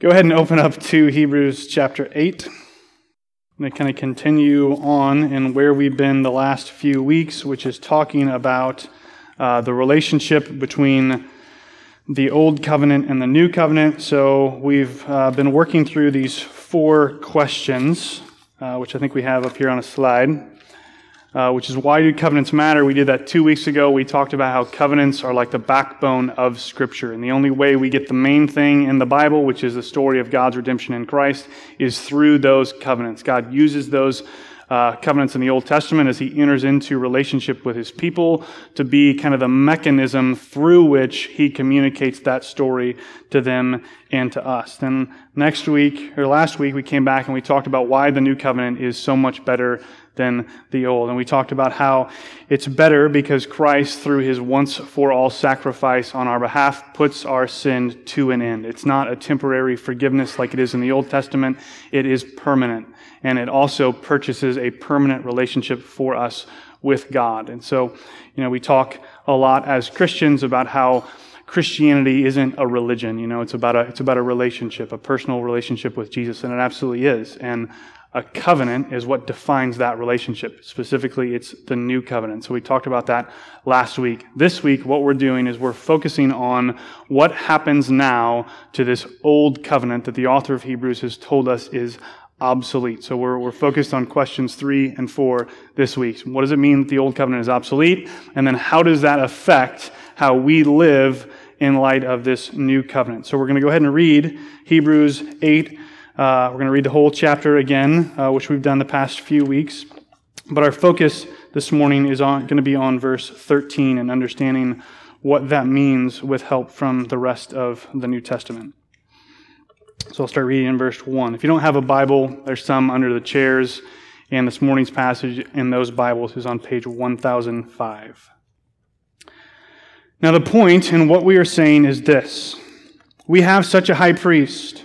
Go ahead and open up to Hebrews chapter 8. I'm going to kind of continue on in where we've been the last few weeks, which is talking about uh, the relationship between the Old Covenant and the New Covenant. So we've uh, been working through these four questions, uh, which I think we have up here on a slide uh, which is why do covenants matter? We did that two weeks ago. We talked about how covenants are like the backbone of Scripture. And the only way we get the main thing in the Bible, which is the story of God's redemption in Christ, is through those covenants. God uses those uh, covenants in the Old Testament as he enters into relationship with his people to be kind of the mechanism through which he communicates that story to them and to us. Then next week, or last week, we came back and we talked about why the new covenant is so much better than the old. And we talked about how it's better because Christ, through his once for all sacrifice on our behalf, puts our sin to an end. It's not a temporary forgiveness like it is in the Old Testament, it is permanent. And it also purchases a permanent relationship for us with God. And so, you know, we talk a lot as Christians about how Christianity isn't a religion, you know, it's about a, it's about a relationship, a personal relationship with Jesus, and it absolutely is. And a covenant is what defines that relationship. Specifically, it's the new covenant. So we talked about that last week. This week, what we're doing is we're focusing on what happens now to this old covenant that the author of Hebrews has told us is obsolete. So we're, we're focused on questions three and four this week. What does it mean that the old covenant is obsolete? And then how does that affect how we live in light of this new covenant? So we're going to go ahead and read Hebrews 8 uh, we're going to read the whole chapter again, uh, which we've done the past few weeks. But our focus this morning is going to be on verse 13 and understanding what that means with help from the rest of the New Testament. So I'll start reading in verse 1. If you don't have a Bible, there's some under the chairs, and this morning's passage in those Bibles is on page 1005. Now, the point in what we are saying is this We have such a high priest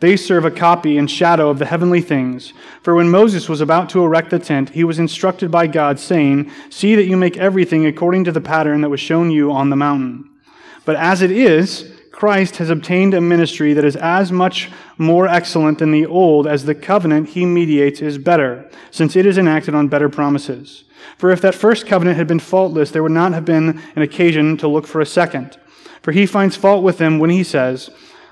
They serve a copy and shadow of the heavenly things. For when Moses was about to erect the tent, he was instructed by God, saying, See that you make everything according to the pattern that was shown you on the mountain. But as it is, Christ has obtained a ministry that is as much more excellent than the old as the covenant he mediates is better, since it is enacted on better promises. For if that first covenant had been faultless, there would not have been an occasion to look for a second. For he finds fault with them when he says,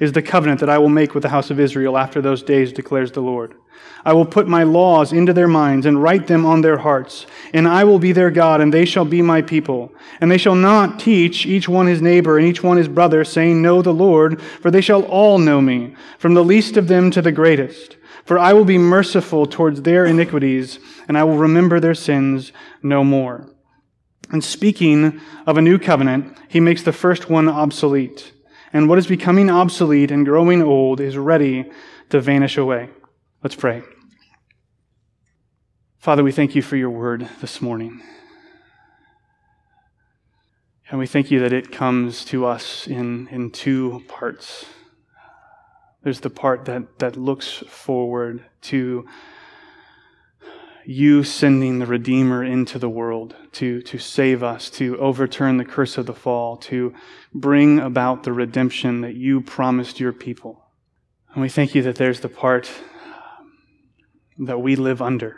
is the covenant that I will make with the house of Israel after those days, declares the Lord. I will put my laws into their minds and write them on their hearts. And I will be their God, and they shall be my people. And they shall not teach each one his neighbor and each one his brother, saying, Know the Lord, for they shall all know me, from the least of them to the greatest. For I will be merciful towards their iniquities, and I will remember their sins no more. And speaking of a new covenant, he makes the first one obsolete. And what is becoming obsolete and growing old is ready to vanish away. Let's pray. Father, we thank you for your word this morning. And we thank you that it comes to us in, in two parts. There's the part that, that looks forward to you sending the Redeemer into the world to, to save us, to overturn the curse of the fall, to bring about the redemption that you promised your people. And we thank you that there's the part um, that we live under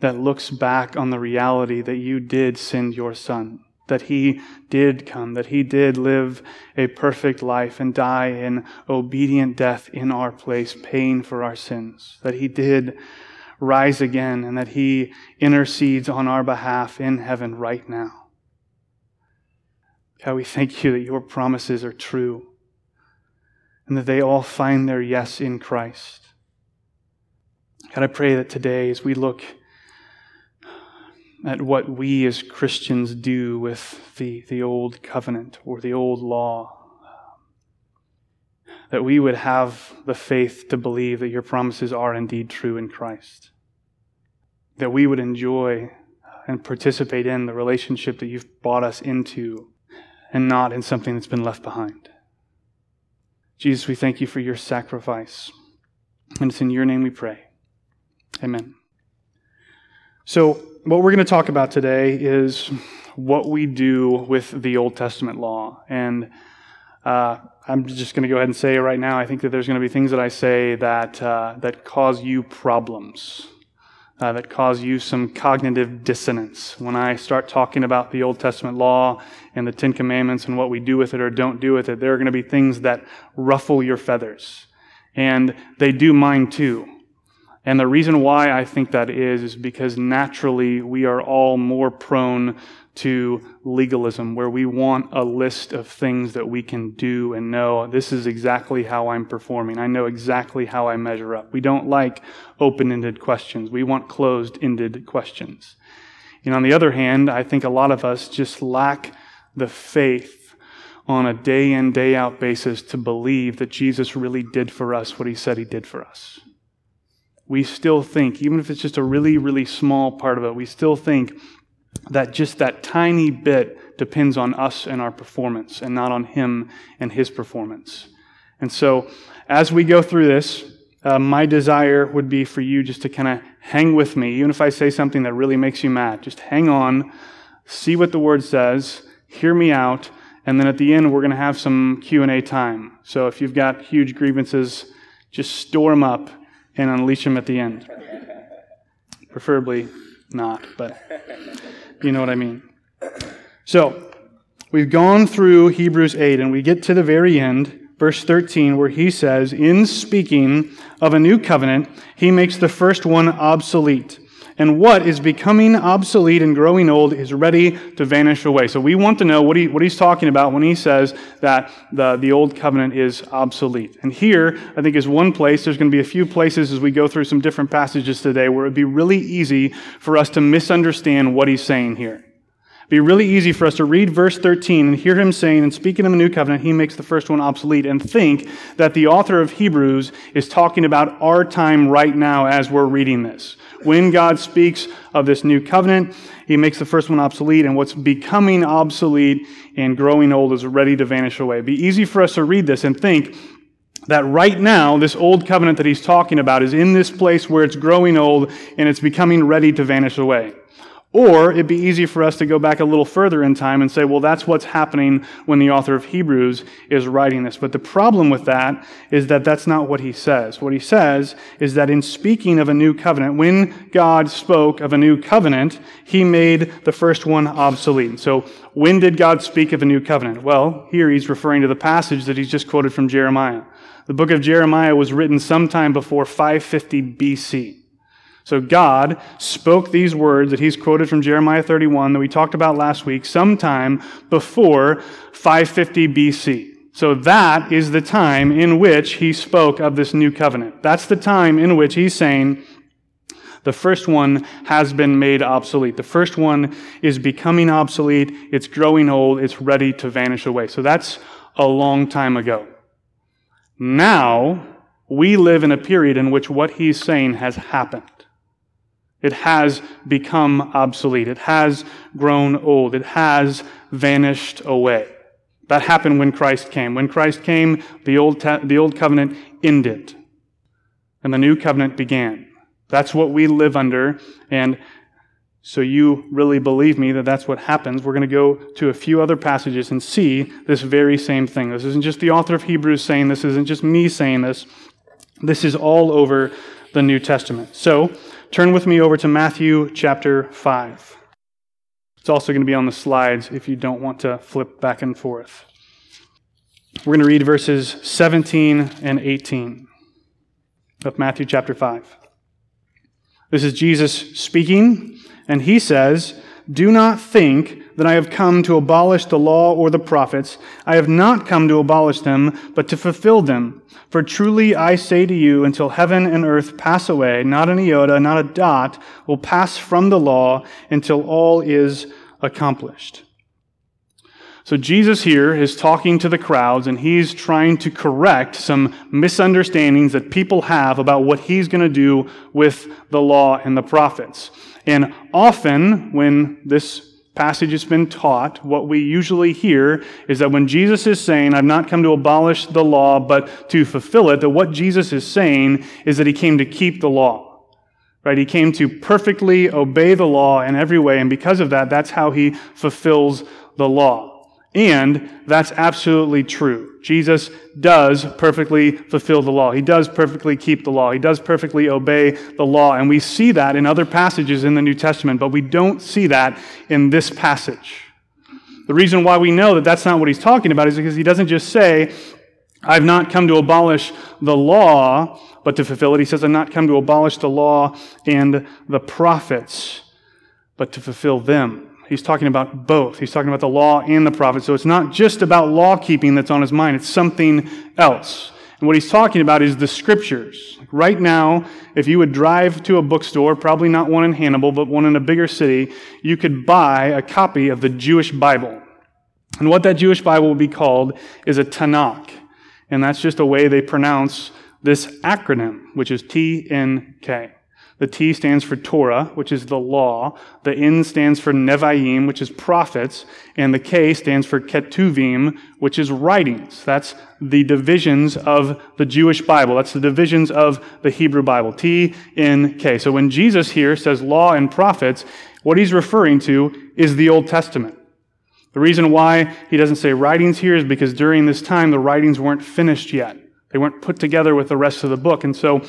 that looks back on the reality that you did send your Son, that He did come, that He did live a perfect life and die an obedient death in our place, paying for our sins, that He did rise again, and that He intercedes on our behalf in heaven right now. God, we thank you that your promises are true and that they all find their yes in Christ. God, I pray that today, as we look at what we as Christians do with the, the old covenant or the old law, that we would have the faith to believe that your promises are indeed true in Christ. That we would enjoy and participate in the relationship that you've brought us into and not in something that's been left behind. Jesus, we thank you for your sacrifice. And it's in your name we pray. Amen. So, what we're going to talk about today is what we do with the Old Testament law. And uh, I'm just going to go ahead and say right now, I think that there's going to be things that I say that, uh, that cause you problems, uh, that cause you some cognitive dissonance. When I start talking about the Old Testament law and the Ten Commandments and what we do with it or don't do with it, there are going to be things that ruffle your feathers. And they do mine too. And the reason why I think that is, is because naturally we are all more prone to legalism, where we want a list of things that we can do and know this is exactly how I'm performing. I know exactly how I measure up. We don't like open ended questions, we want closed ended questions. And on the other hand, I think a lot of us just lack the faith on a day in, day out basis to believe that Jesus really did for us what he said he did for us we still think, even if it's just a really, really small part of it, we still think that just that tiny bit depends on us and our performance and not on Him and His performance. And so, as we go through this, uh, my desire would be for you just to kind of hang with me, even if I say something that really makes you mad. Just hang on, see what the Word says, hear me out, and then at the end we're going to have some Q and A time. So if you've got huge grievances, just store them up and unleash them at the end. Preferably not, but you know what I mean. So, we've gone through Hebrews 8 and we get to the very end, verse 13, where he says, In speaking of a new covenant, he makes the first one obsolete and what is becoming obsolete and growing old is ready to vanish away. So we want to know what, he, what he's talking about when he says that the, the old covenant is obsolete. And here, I think, is one place. There's going to be a few places as we go through some different passages today where it would be really easy for us to misunderstand what he's saying here be really easy for us to read verse 13 and hear him saying, and speaking of the new covenant, he makes the first one obsolete, and think that the author of Hebrews is talking about our time right now as we're reading this. When God speaks of this new covenant, he makes the first one obsolete, and what's becoming obsolete and growing old is ready to vanish away. Be easy for us to read this and think that right now, this old covenant that he's talking about is in this place where it's growing old and it's becoming ready to vanish away. Or it'd be easy for us to go back a little further in time and say, well, that's what's happening when the author of Hebrews is writing this. But the problem with that is that that's not what he says. What he says is that in speaking of a new covenant, when God spoke of a new covenant, he made the first one obsolete. So when did God speak of a new covenant? Well, here he's referring to the passage that he's just quoted from Jeremiah. The book of Jeremiah was written sometime before 550 BC. So God spoke these words that he's quoted from Jeremiah 31 that we talked about last week sometime before 550 BC. So that is the time in which he spoke of this new covenant. That's the time in which he's saying, the first one has been made obsolete. The first one is becoming obsolete. It's growing old. It's ready to vanish away. So that's a long time ago. Now, we live in a period in which what he's saying has happened. It has become obsolete. It has grown old. It has vanished away. That happened when Christ came. When Christ came, the old, te- the old covenant ended and the new covenant began. That's what we live under. And so you really believe me that that's what happens. We're going to go to a few other passages and see this very same thing. This isn't just the author of Hebrews saying this, isn't just me saying this. This is all over the New Testament. So, Turn with me over to Matthew chapter 5. It's also going to be on the slides if you don't want to flip back and forth. We're going to read verses 17 and 18 of Matthew chapter 5. This is Jesus speaking, and he says, Do not think that I have come to abolish the law or the prophets. I have not come to abolish them, but to fulfill them. For truly I say to you, until heaven and earth pass away, not an iota, not a dot will pass from the law until all is accomplished. So Jesus here is talking to the crowds and he's trying to correct some misunderstandings that people have about what he's going to do with the law and the prophets. And often when this passage has been taught, what we usually hear is that when Jesus is saying, I've not come to abolish the law, but to fulfill it, that what Jesus is saying is that he came to keep the law. Right? He came to perfectly obey the law in every way, and because of that, that's how he fulfills the law. And that's absolutely true. Jesus does perfectly fulfill the law. He does perfectly keep the law. He does perfectly obey the law. And we see that in other passages in the New Testament, but we don't see that in this passage. The reason why we know that that's not what he's talking about is because he doesn't just say, I've not come to abolish the law, but to fulfill it. He says, I've not come to abolish the law and the prophets, but to fulfill them. He's talking about both. He's talking about the law and the prophets. So it's not just about law keeping that's on his mind, it's something else. And what he's talking about is the scriptures. Right now, if you would drive to a bookstore, probably not one in Hannibal, but one in a bigger city, you could buy a copy of the Jewish Bible. And what that Jewish Bible would be called is a Tanakh. And that's just a way they pronounce this acronym, which is T N K. The T stands for Torah, which is the law. The N stands for Nevi'im, which is prophets. And the K stands for Ketuvim, which is writings. That's the divisions of the Jewish Bible. That's the divisions of the Hebrew Bible. T, N, K. So when Jesus here says law and prophets, what he's referring to is the Old Testament. The reason why he doesn't say writings here is because during this time the writings weren't finished yet. They weren't put together with the rest of the book. And so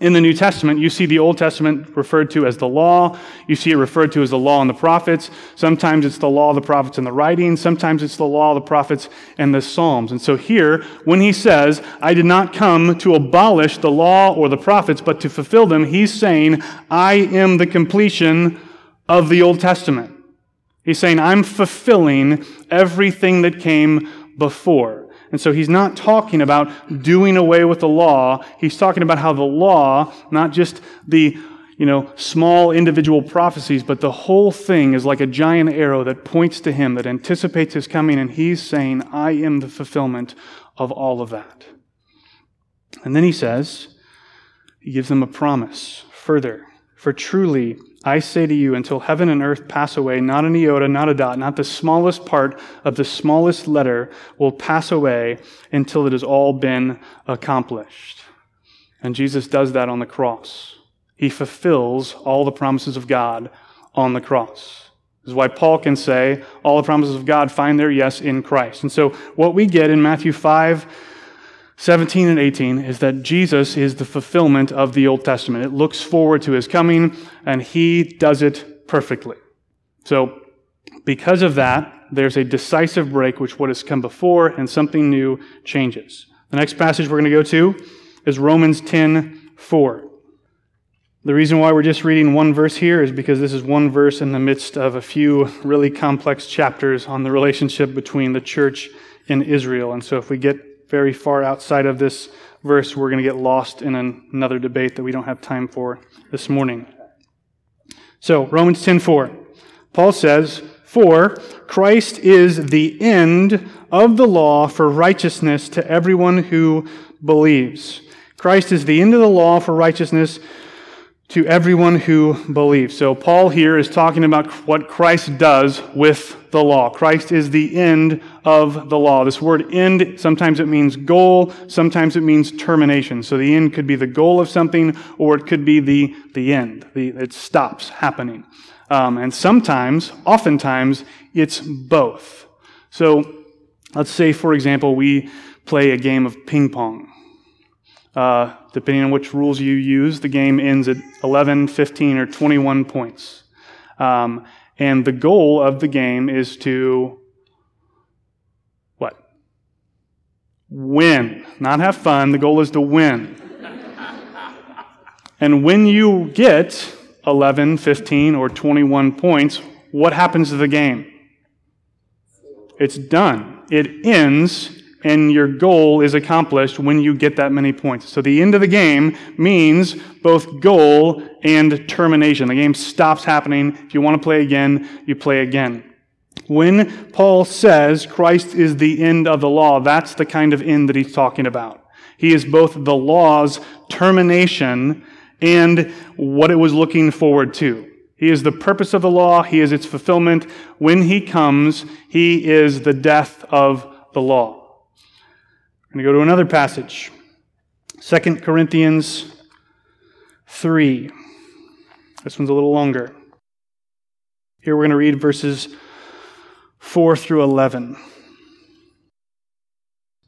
in the New Testament, you see the Old Testament referred to as the law. You see it referred to as the law and the prophets. Sometimes it's the law, the prophets, and the writings. Sometimes it's the law, the prophets, and the Psalms. And so here, when he says, I did not come to abolish the law or the prophets, but to fulfill them, he's saying, I am the completion of the Old Testament. He's saying, I'm fulfilling everything that came before. And so he's not talking about doing away with the law. He's talking about how the law, not just the you know, small individual prophecies, but the whole thing is like a giant arrow that points to him, that anticipates his coming, and he's saying, I am the fulfillment of all of that. And then he says, he gives them a promise further. For truly, I say to you, until heaven and earth pass away, not an iota, not a dot, not the smallest part of the smallest letter will pass away until it has all been accomplished. And Jesus does that on the cross. He fulfills all the promises of God on the cross. This is why Paul can say, all the promises of God find their yes in Christ. And so what we get in Matthew 5, 17 and 18 is that Jesus is the fulfillment of the Old Testament. It looks forward to his coming, and he does it perfectly. So, because of that, there's a decisive break which what has come before, and something new changes. The next passage we're going to go to is Romans 10 4. The reason why we're just reading one verse here is because this is one verse in the midst of a few really complex chapters on the relationship between the church and Israel. And so if we get very far outside of this verse, we're going to get lost in another debate that we don't have time for this morning. So, Romans 10:4. Paul says, "For Christ is the end of the law for righteousness to everyone who believes." Christ is the end of the law for righteousness to everyone who believes. So, Paul here is talking about what Christ does with the law. Christ is the end of the law. This word end, sometimes it means goal, sometimes it means termination. So, the end could be the goal of something, or it could be the, the end. The, it stops happening. Um, and sometimes, oftentimes, it's both. So, let's say, for example, we play a game of ping pong. Uh, depending on which rules you use, the game ends at 11, 15, or 21 points. Um, and the goal of the game is to what? Win. Not have fun. The goal is to win. and when you get 11, 15, or 21 points, what happens to the game? It's done. It ends, and your goal is accomplished when you get that many points. So the end of the game means both goal and termination. The game stops happening. If you want to play again, you play again. When Paul says Christ is the end of the law, that's the kind of end that he's talking about. He is both the law's termination and what it was looking forward to. He is the purpose of the law. He is its fulfillment. When he comes, he is the death of the law. Going to go to another passage. 2 Corinthians 3. This one's a little longer. Here we're going to read verses 4 through 11.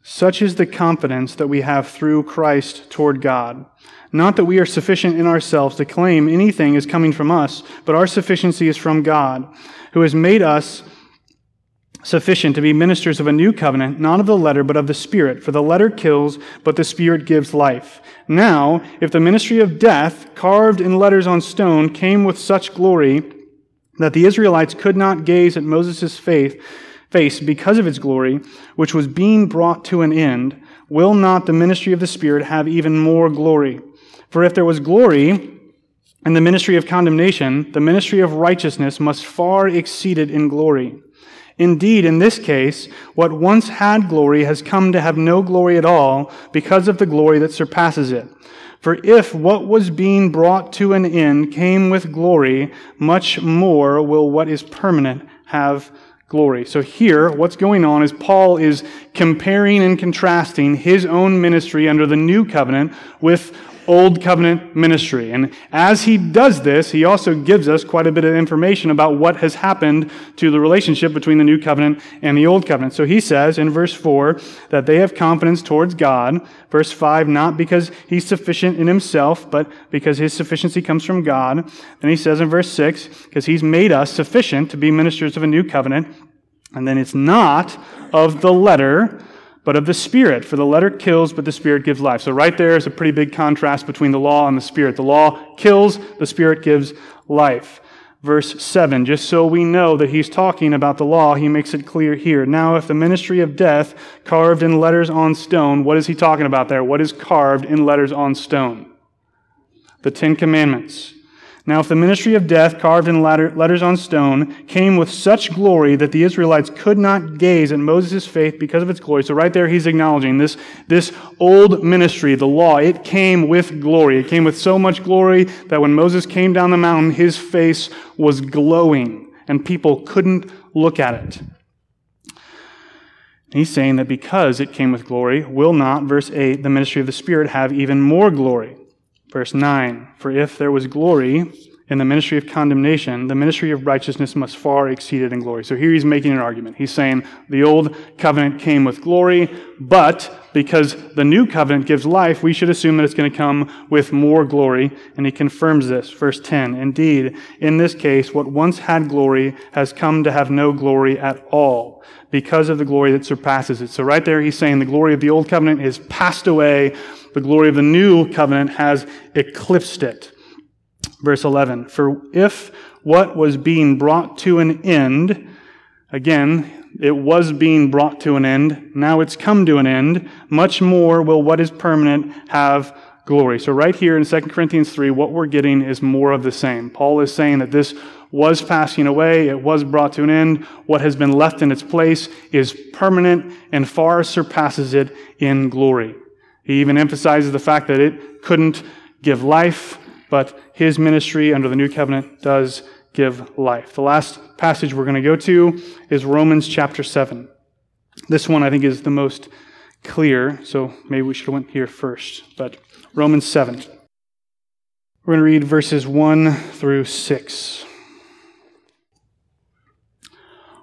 Such is the confidence that we have through Christ toward God. Not that we are sufficient in ourselves to claim anything is coming from us, but our sufficiency is from God, who has made us sufficient to be ministers of a new covenant, not of the letter, but of the Spirit. For the letter kills, but the Spirit gives life. Now, if the ministry of death, carved in letters on stone, came with such glory that the Israelites could not gaze at Moses' faith, face because of its glory, which was being brought to an end, will not the ministry of the Spirit have even more glory? For if there was glory in the ministry of condemnation, the ministry of righteousness must far exceed it in glory. Indeed, in this case, what once had glory has come to have no glory at all because of the glory that surpasses it. For if what was being brought to an end came with glory, much more will what is permanent have glory. So here, what's going on is Paul is comparing and contrasting his own ministry under the new covenant with Old Covenant ministry. And as he does this, he also gives us quite a bit of information about what has happened to the relationship between the New Covenant and the Old Covenant. So he says in verse 4 that they have confidence towards God. Verse 5, not because he's sufficient in himself, but because his sufficiency comes from God. Then he says in verse 6, because he's made us sufficient to be ministers of a new covenant. And then it's not of the letter, but of the Spirit. For the letter kills, but the Spirit gives life. So, right there is a pretty big contrast between the law and the Spirit. The law kills, the Spirit gives life. Verse 7, just so we know that he's talking about the law, he makes it clear here. Now, if the ministry of death carved in letters on stone, what is he talking about there? What is carved in letters on stone? The Ten Commandments. Now, if the ministry of death, carved in letters on stone, came with such glory that the Israelites could not gaze at Moses' faith because of its glory, so right there he's acknowledging this, this old ministry, the law, it came with glory. It came with so much glory that when Moses came down the mountain, his face was glowing, and people couldn't look at it. He's saying that because it came with glory, will not, verse 8, the ministry of the Spirit have even more glory? Verse 9 For if there was glory in the ministry of condemnation, the ministry of righteousness must far exceed it in glory. So here he's making an argument. He's saying the old covenant came with glory, but because the new covenant gives life, we should assume that it's going to come with more glory. And he confirms this. Verse 10 Indeed, in this case, what once had glory has come to have no glory at all because of the glory that surpasses it. So right there, he's saying the glory of the old covenant is passed away the glory of the new covenant has eclipsed it. Verse 11 For if what was being brought to an end, again, it was being brought to an end, now it's come to an end, much more will what is permanent have glory. So, right here in 2 Corinthians 3, what we're getting is more of the same. Paul is saying that this was passing away, it was brought to an end. What has been left in its place is permanent and far surpasses it in glory. He even emphasizes the fact that it couldn't give life, but his ministry under the new covenant does give life. The last passage we're going to go to is Romans chapter 7. This one I think is the most clear, so maybe we should have went here first. But Romans 7. We're going to read verses 1 through 6.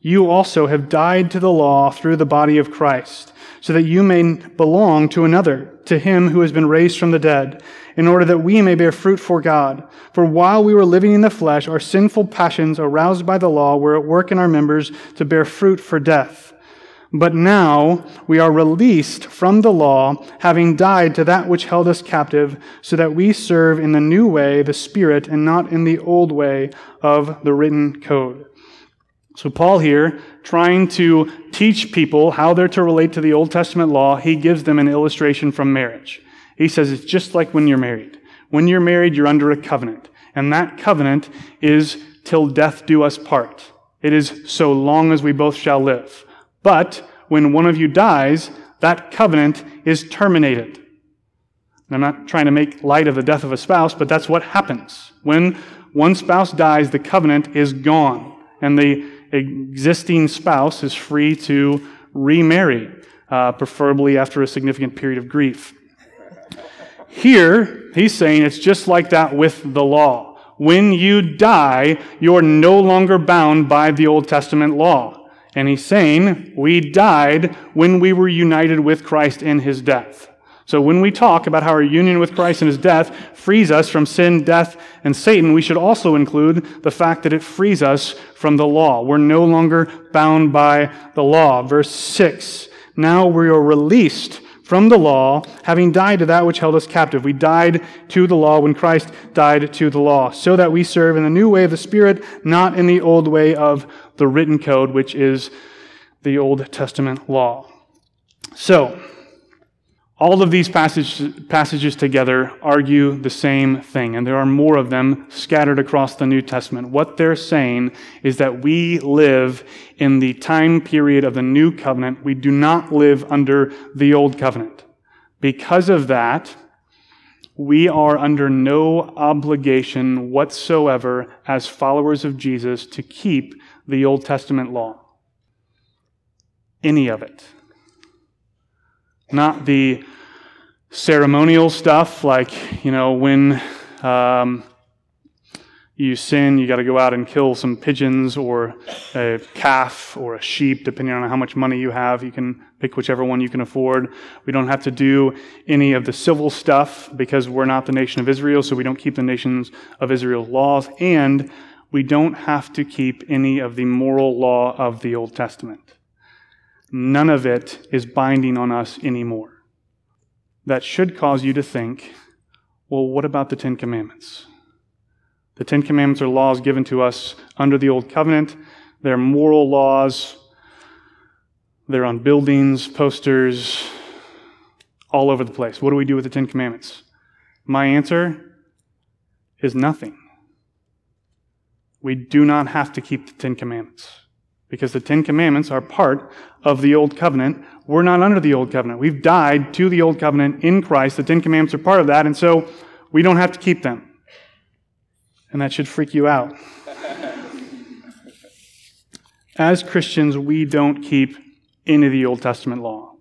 you also have died to the law through the body of Christ, so that you may belong to another, to him who has been raised from the dead, in order that we may bear fruit for God. For while we were living in the flesh, our sinful passions, aroused by the law, were at work in our members to bear fruit for death. But now we are released from the law, having died to that which held us captive, so that we serve in the new way, the Spirit, and not in the old way of the written code. So, Paul here, trying to teach people how they're to relate to the Old Testament law, he gives them an illustration from marriage. He says it's just like when you're married. When you're married, you're under a covenant. And that covenant is till death do us part. It is so long as we both shall live. But when one of you dies, that covenant is terminated. And I'm not trying to make light of the death of a spouse, but that's what happens. When one spouse dies, the covenant is gone. And the existing spouse is free to remarry, uh, preferably after a significant period of grief. Here, he's saying it's just like that with the law. When you die, you're no longer bound by the Old Testament law. And he's saying we died when we were united with Christ in his death. So when we talk about how our union with Christ and his death frees us from sin, death, and Satan, we should also include the fact that it frees us from the law. We're no longer bound by the law. Verse 6 Now we are released from the law, having died to that which held us captive. We died to the law when Christ died to the law, so that we serve in the new way of the Spirit, not in the old way of the written code, which is the Old Testament law. So, all of these passages, passages together argue the same thing, and there are more of them scattered across the New Testament. What they're saying is that we live in the time period of the New Covenant. We do not live under the Old Covenant. Because of that, we are under no obligation whatsoever as followers of Jesus to keep the Old Testament law. Any of it. Not the ceremonial stuff, like, you know, when um, you sin, you got to go out and kill some pigeons or a calf or a sheep, depending on how much money you have. You can pick whichever one you can afford. We don't have to do any of the civil stuff because we're not the nation of Israel, so we don't keep the nations of Israel's laws. And we don't have to keep any of the moral law of the Old Testament. None of it is binding on us anymore. That should cause you to think, well, what about the Ten Commandments? The Ten Commandments are laws given to us under the Old Covenant. They're moral laws. They're on buildings, posters, all over the place. What do we do with the Ten Commandments? My answer is nothing. We do not have to keep the Ten Commandments because the Ten Commandments are part of the Old Covenant. We're not under the Old Covenant. We've died to the Old Covenant in Christ. The Ten Commandments are part of that, and so we don't have to keep them. And that should freak you out. As Christians, we don't keep any of the Old Testament law.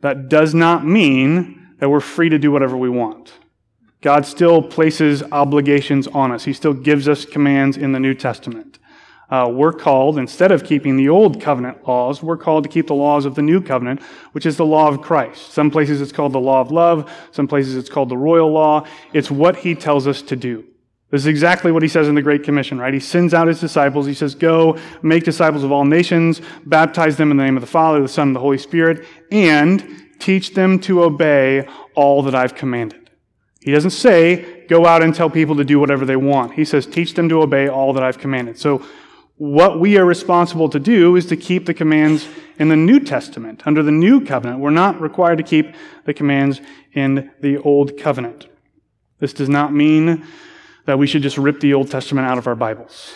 That does not mean that we're free to do whatever we want. God still places obligations on us. He still gives us commands in the New Testament uh, we're called, instead of keeping the old covenant laws, we're called to keep the laws of the new covenant, which is the law of Christ. Some places it's called the law of love, some places it's called the royal law. It's what he tells us to do. This is exactly what he says in the Great Commission, right? He sends out his disciples. He says, Go, make disciples of all nations, baptize them in the name of the Father, the Son, and the Holy Spirit, and teach them to obey all that I've commanded. He doesn't say, Go out and tell people to do whatever they want. He says, Teach them to obey all that I've commanded. So what we are responsible to do is to keep the commands in the New Testament, under the New Covenant. We're not required to keep the commands in the Old Covenant. This does not mean that we should just rip the Old Testament out of our Bibles.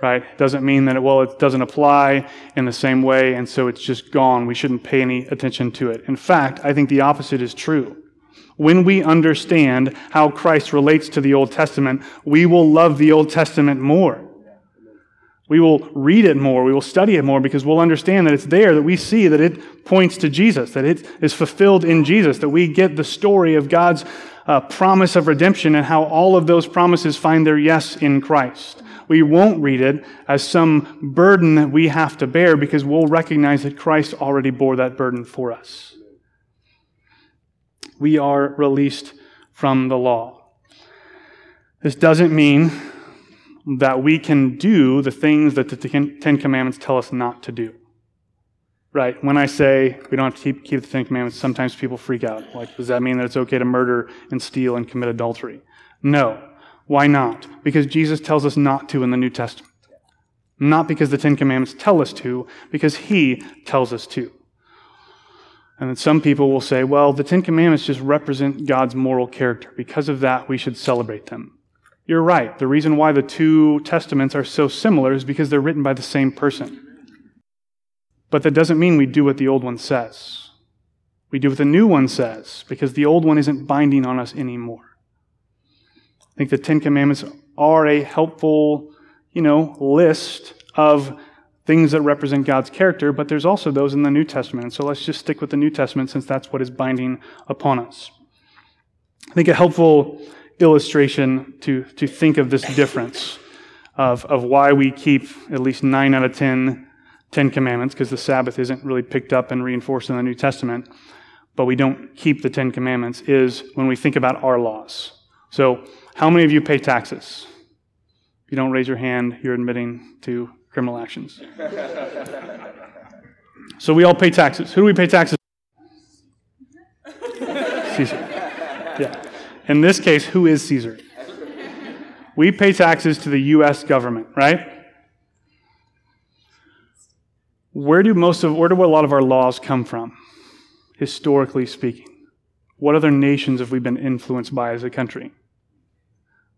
Right? It doesn't mean that, it, well, it doesn't apply in the same way, and so it's just gone. We shouldn't pay any attention to it. In fact, I think the opposite is true. When we understand how Christ relates to the Old Testament, we will love the Old Testament more. We will read it more. We will study it more because we'll understand that it's there, that we see that it points to Jesus, that it is fulfilled in Jesus, that we get the story of God's uh, promise of redemption and how all of those promises find their yes in Christ. We won't read it as some burden that we have to bear because we'll recognize that Christ already bore that burden for us. We are released from the law. This doesn't mean that we can do the things that the Ten Commandments tell us not to do. Right? When I say we don't have to keep, keep the Ten Commandments, sometimes people freak out. Like, does that mean that it's okay to murder and steal and commit adultery? No. Why not? Because Jesus tells us not to in the New Testament. Not because the Ten Commandments tell us to, because He tells us to. And then some people will say, well, the Ten Commandments just represent God's moral character. Because of that, we should celebrate them. You're right. The reason why the two testaments are so similar is because they're written by the same person. But that doesn't mean we do what the old one says. We do what the new one says because the old one isn't binding on us anymore. I think the Ten Commandments are a helpful, you know, list of things that represent God's character, but there's also those in the New Testament. So let's just stick with the New Testament since that's what is binding upon us. I think a helpful illustration to, to think of this difference of, of why we keep at least nine out of ten Ten Commandments, because the Sabbath isn't really picked up and reinforced in the New Testament, but we don't keep the Ten Commandments, is when we think about our laws. So, how many of you pay taxes? If you don't raise your hand, you're admitting to criminal actions. so, we all pay taxes. Who do we pay taxes? Caesar. Yeah. In this case, who is Caesar? We pay taxes to the U.S. government, right? Where do most of where do a lot of our laws come from, historically speaking? What other nations have we been influenced by as a country?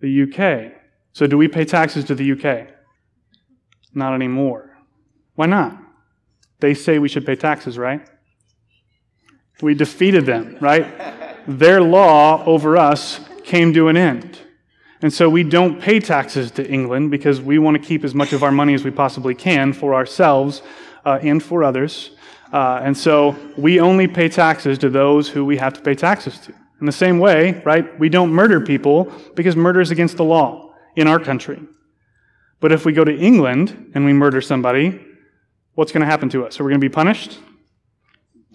The UK. So do we pay taxes to the UK? Not anymore. Why not? They say we should pay taxes, right? We defeated them, right? Their law over us came to an end. And so we don't pay taxes to England because we want to keep as much of our money as we possibly can for ourselves uh, and for others. Uh, and so we only pay taxes to those who we have to pay taxes to. In the same way, right, we don't murder people because murder is against the law in our country. But if we go to England and we murder somebody, what's going to happen to us? Are we going to be punished?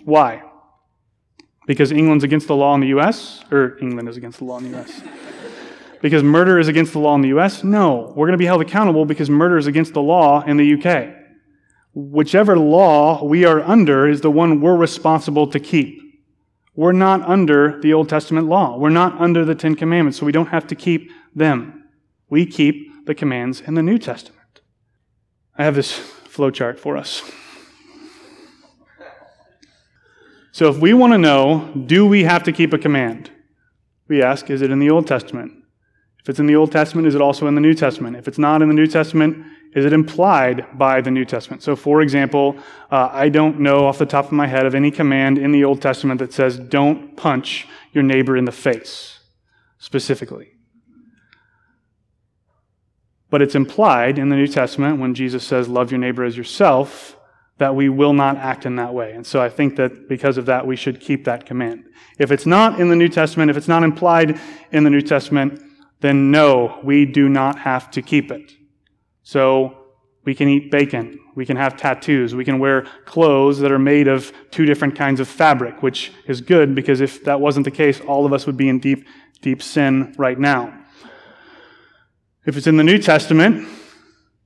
Why? Because England's against the law in the U.S., or England is against the law in the U.S. because murder is against the law in the U.S.? No. We're going to be held accountable because murder is against the law in the U.K. Whichever law we are under is the one we're responsible to keep. We're not under the Old Testament law. We're not under the Ten Commandments, so we don't have to keep them. We keep the commands in the New Testament. I have this flowchart for us. So if we want to know, do we have to keep a command? We ask, is it in the Old Testament? If it's in the Old Testament, is it also in the New Testament? If it's not in the New Testament, is it implied by the New Testament? So, for example, uh, I don't know off the top of my head of any command in the Old Testament that says, don't punch your neighbor in the face, specifically. But it's implied in the New Testament when Jesus says, love your neighbor as yourself, that we will not act in that way. And so I think that because of that, we should keep that command. If it's not in the New Testament, if it's not implied in the New Testament, then no, we do not have to keep it. So we can eat bacon. We can have tattoos. We can wear clothes that are made of two different kinds of fabric, which is good because if that wasn't the case, all of us would be in deep, deep sin right now. If it's in the New Testament,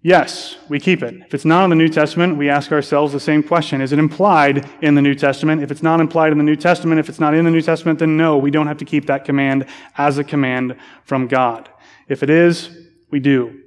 yes, we keep it. If it's not in the New Testament, we ask ourselves the same question. Is it implied in the New Testament? If it's not implied in the New Testament, if it's not in the New Testament, then no, we don't have to keep that command as a command from God. If it is, we do.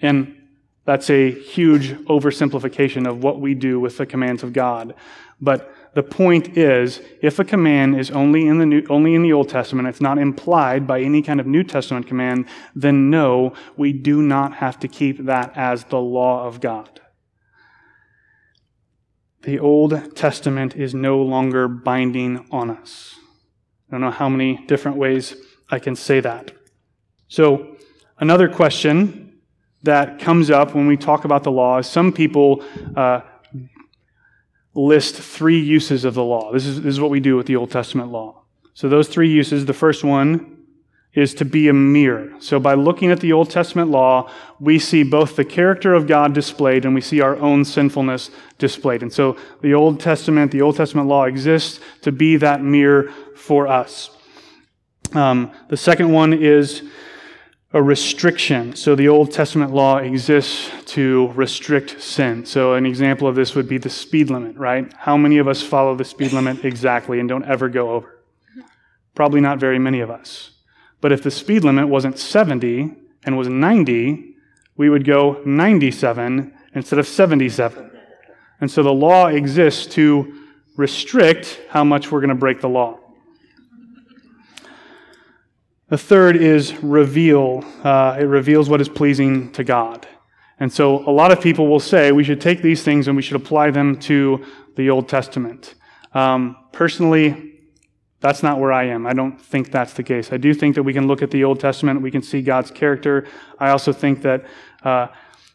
And that's a huge oversimplification of what we do with the commands of God. But the point is, if a command is only in the New, only in the Old Testament, it's not implied by any kind of New Testament command, then no, we do not have to keep that as the law of God. The Old Testament is no longer binding on us. I don't know how many different ways I can say that. So, another question that comes up when we talk about the law is some people uh, list three uses of the law. This is, this is what we do with the Old Testament law. So, those three uses the first one is to be a mirror. So by looking at the Old Testament law, we see both the character of God displayed and we see our own sinfulness displayed. And so the Old Testament, the Old Testament law exists to be that mirror for us. Um, the second one is a restriction. So the Old Testament law exists to restrict sin. So an example of this would be the speed limit, right? How many of us follow the speed limit exactly and don't ever go over? Probably not very many of us. But if the speed limit wasn't 70 and was 90, we would go 97 instead of 77. And so the law exists to restrict how much we're going to break the law. The third is reveal. Uh, it reveals what is pleasing to God. And so a lot of people will say we should take these things and we should apply them to the Old Testament. Um, personally, that's not where I am. I don't think that's the case. I do think that we can look at the Old Testament, we can see God's character. I also think that uh,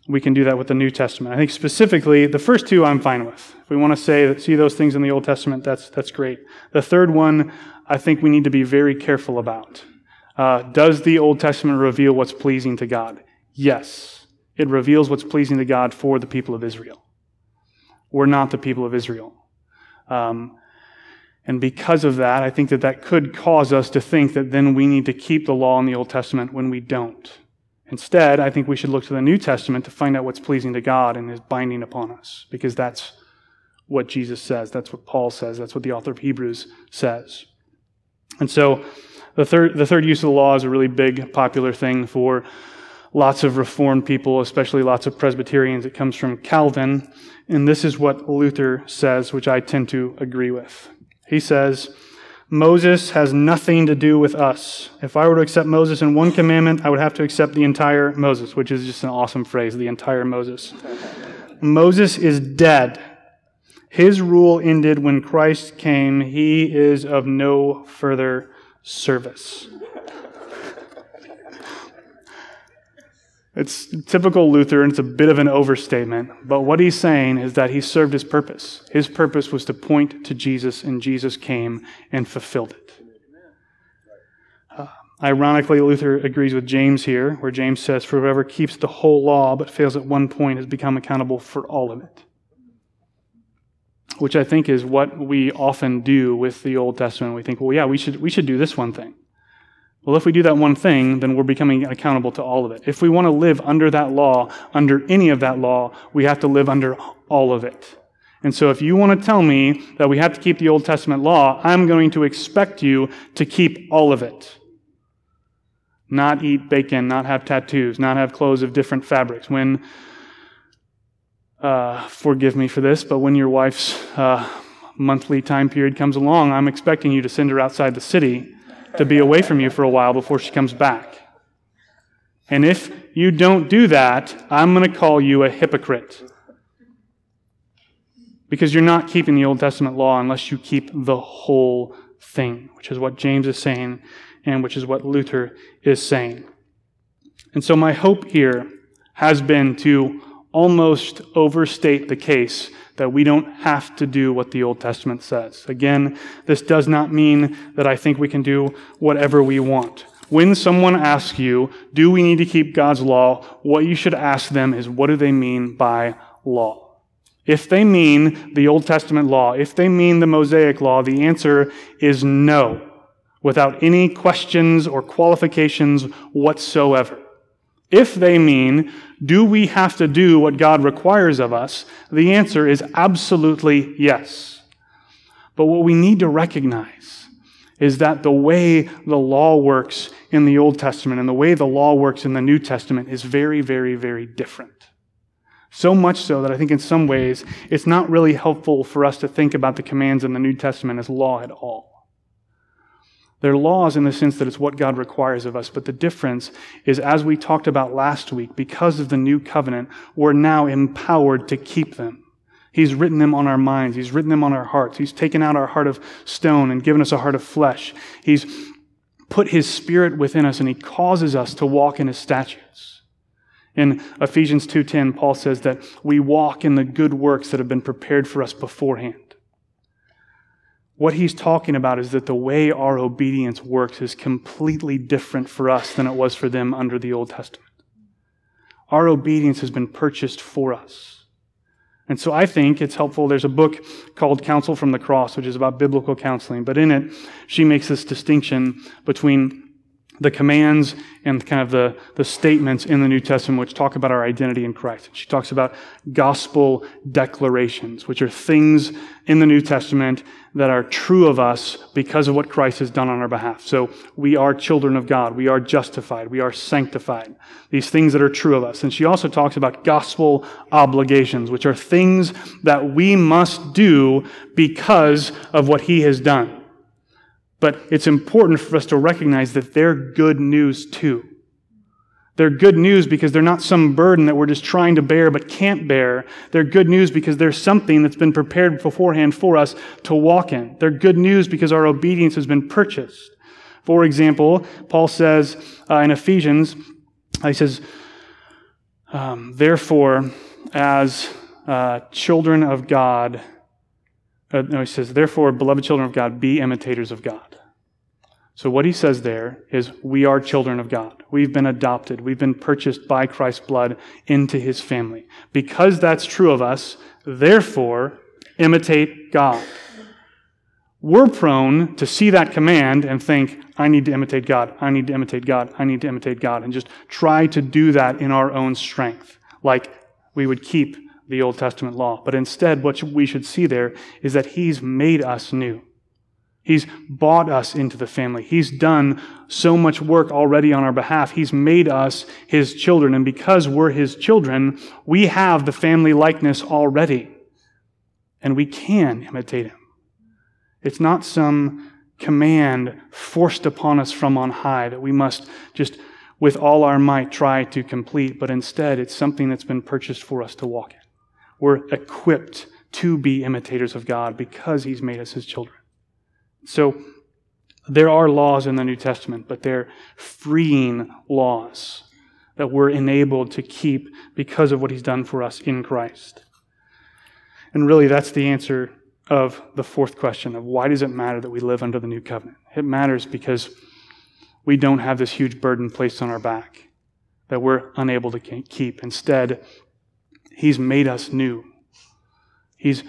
we can do that with the New Testament. I think specifically, the first two I'm fine with. If we want to say see those things in the Old Testament, that's that's great. The third one, I think we need to be very careful about. Uh, does the Old Testament reveal what's pleasing to God? Yes, it reveals what's pleasing to God for the people of Israel. We're not the people of Israel. Um, and because of that, I think that that could cause us to think that then we need to keep the law in the Old Testament when we don't. Instead, I think we should look to the New Testament to find out what's pleasing to God and is binding upon us, because that's what Jesus says. That's what Paul says. That's what the author of Hebrews says. And so, the third, the third use of the law is a really big, popular thing for lots of Reformed people, especially lots of Presbyterians. It comes from Calvin. And this is what Luther says, which I tend to agree with. He says, Moses has nothing to do with us. If I were to accept Moses in one commandment, I would have to accept the entire Moses, which is just an awesome phrase, the entire Moses. Moses is dead. His rule ended when Christ came. He is of no further service. It's typical Luther, and it's a bit of an overstatement, but what he's saying is that he served his purpose. His purpose was to point to Jesus, and Jesus came and fulfilled it. Uh, ironically, Luther agrees with James here, where James says, For whoever keeps the whole law but fails at one point has become accountable for all of it. Which I think is what we often do with the Old Testament. We think, well, yeah, we should, we should do this one thing. Well, if we do that one thing, then we're becoming accountable to all of it. If we want to live under that law, under any of that law, we have to live under all of it. And so if you want to tell me that we have to keep the Old Testament law, I'm going to expect you to keep all of it. Not eat bacon, not have tattoos, not have clothes of different fabrics. When, uh, forgive me for this, but when your wife's uh, monthly time period comes along, I'm expecting you to send her outside the city to be away from you for a while before she comes back. And if you don't do that, I'm going to call you a hypocrite. Because you're not keeping the Old Testament law unless you keep the whole thing, which is what James is saying and which is what Luther is saying. And so my hope here has been to almost overstate the case that we don't have to do what the Old Testament says. Again, this does not mean that I think we can do whatever we want. When someone asks you, do we need to keep God's law? What you should ask them is, what do they mean by law? If they mean the Old Testament law, if they mean the Mosaic law, the answer is no, without any questions or qualifications whatsoever. If they mean, do we have to do what God requires of us? The answer is absolutely yes. But what we need to recognize is that the way the law works in the Old Testament and the way the law works in the New Testament is very, very, very different. So much so that I think in some ways it's not really helpful for us to think about the commands in the New Testament as law at all. They're laws in the sense that it's what God requires of us. But the difference is, as we talked about last week, because of the new covenant, we're now empowered to keep them. He's written them on our minds. He's written them on our hearts. He's taken out our heart of stone and given us a heart of flesh. He's put his spirit within us and he causes us to walk in his statutes. In Ephesians 2:10, Paul says that we walk in the good works that have been prepared for us beforehand. What he's talking about is that the way our obedience works is completely different for us than it was for them under the Old Testament. Our obedience has been purchased for us. And so I think it's helpful. There's a book called Counsel from the Cross, which is about biblical counseling. But in it, she makes this distinction between the commands and kind of the, the statements in the New Testament which talk about our identity in Christ. She talks about gospel declarations, which are things in the New Testament that are true of us because of what Christ has done on our behalf. So we are children of God. We are justified. We are sanctified. These things that are true of us. And she also talks about gospel obligations, which are things that we must do because of what he has done. But it's important for us to recognize that they're good news too. They're good news because they're not some burden that we're just trying to bear but can't bear. They're good news because there's something that's been prepared beforehand for us to walk in. They're good news because our obedience has been purchased. For example, Paul says uh, in Ephesians, uh, he says, um, therefore, as uh, children of God, uh, no, he says, therefore, beloved children of God, be imitators of God. So, what he says there is, we are children of God. We've been adopted. We've been purchased by Christ's blood into his family. Because that's true of us, therefore, imitate God. We're prone to see that command and think, I need to imitate God. I need to imitate God. I need to imitate God. And just try to do that in our own strength, like we would keep the Old Testament law. But instead, what we should see there is that he's made us new. He's bought us into the family. He's done so much work already on our behalf. He's made us his children. And because we're his children, we have the family likeness already. And we can imitate him. It's not some command forced upon us from on high that we must just with all our might try to complete, but instead it's something that's been purchased for us to walk in. We're equipped to be imitators of God because he's made us his children. So there are laws in the New Testament, but they're freeing laws that we're enabled to keep because of what he's done for us in Christ. And really, that's the answer of the fourth question of why does it matter that we live under the new covenant? It matters because we don't have this huge burden placed on our back that we're unable to keep. Instead, he's made us new. He's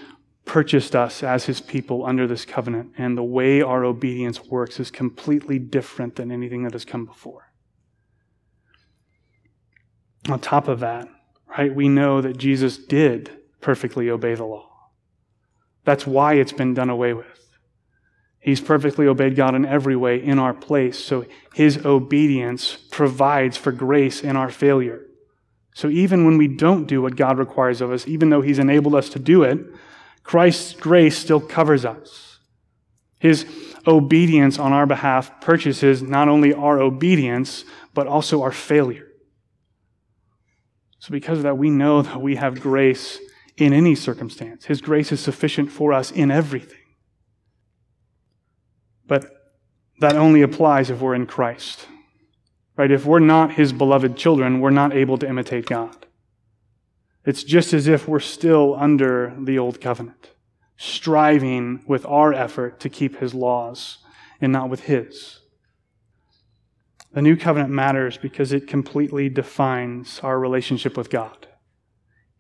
purchased us as his people under this covenant, and the way our obedience works is completely different than anything that has come before. On top of that, right, we know that Jesus did perfectly obey the law. That's why it's been done away with. He's perfectly obeyed God in every way in our place, so his obedience provides for grace in our failure. So even when we don't do what God requires of us, even though he's enabled us to do it, Christ's grace still covers us. His obedience on our behalf purchases not only our obedience, but also our failure. So, because of that, we know that we have grace in any circumstance. His grace is sufficient for us in everything. But that only applies if we're in Christ. Right? If we're not His beloved children, we're not able to imitate God. It's just as if we're still under the old covenant, striving with our effort to keep his laws and not with his. The new covenant matters because it completely defines our relationship with God.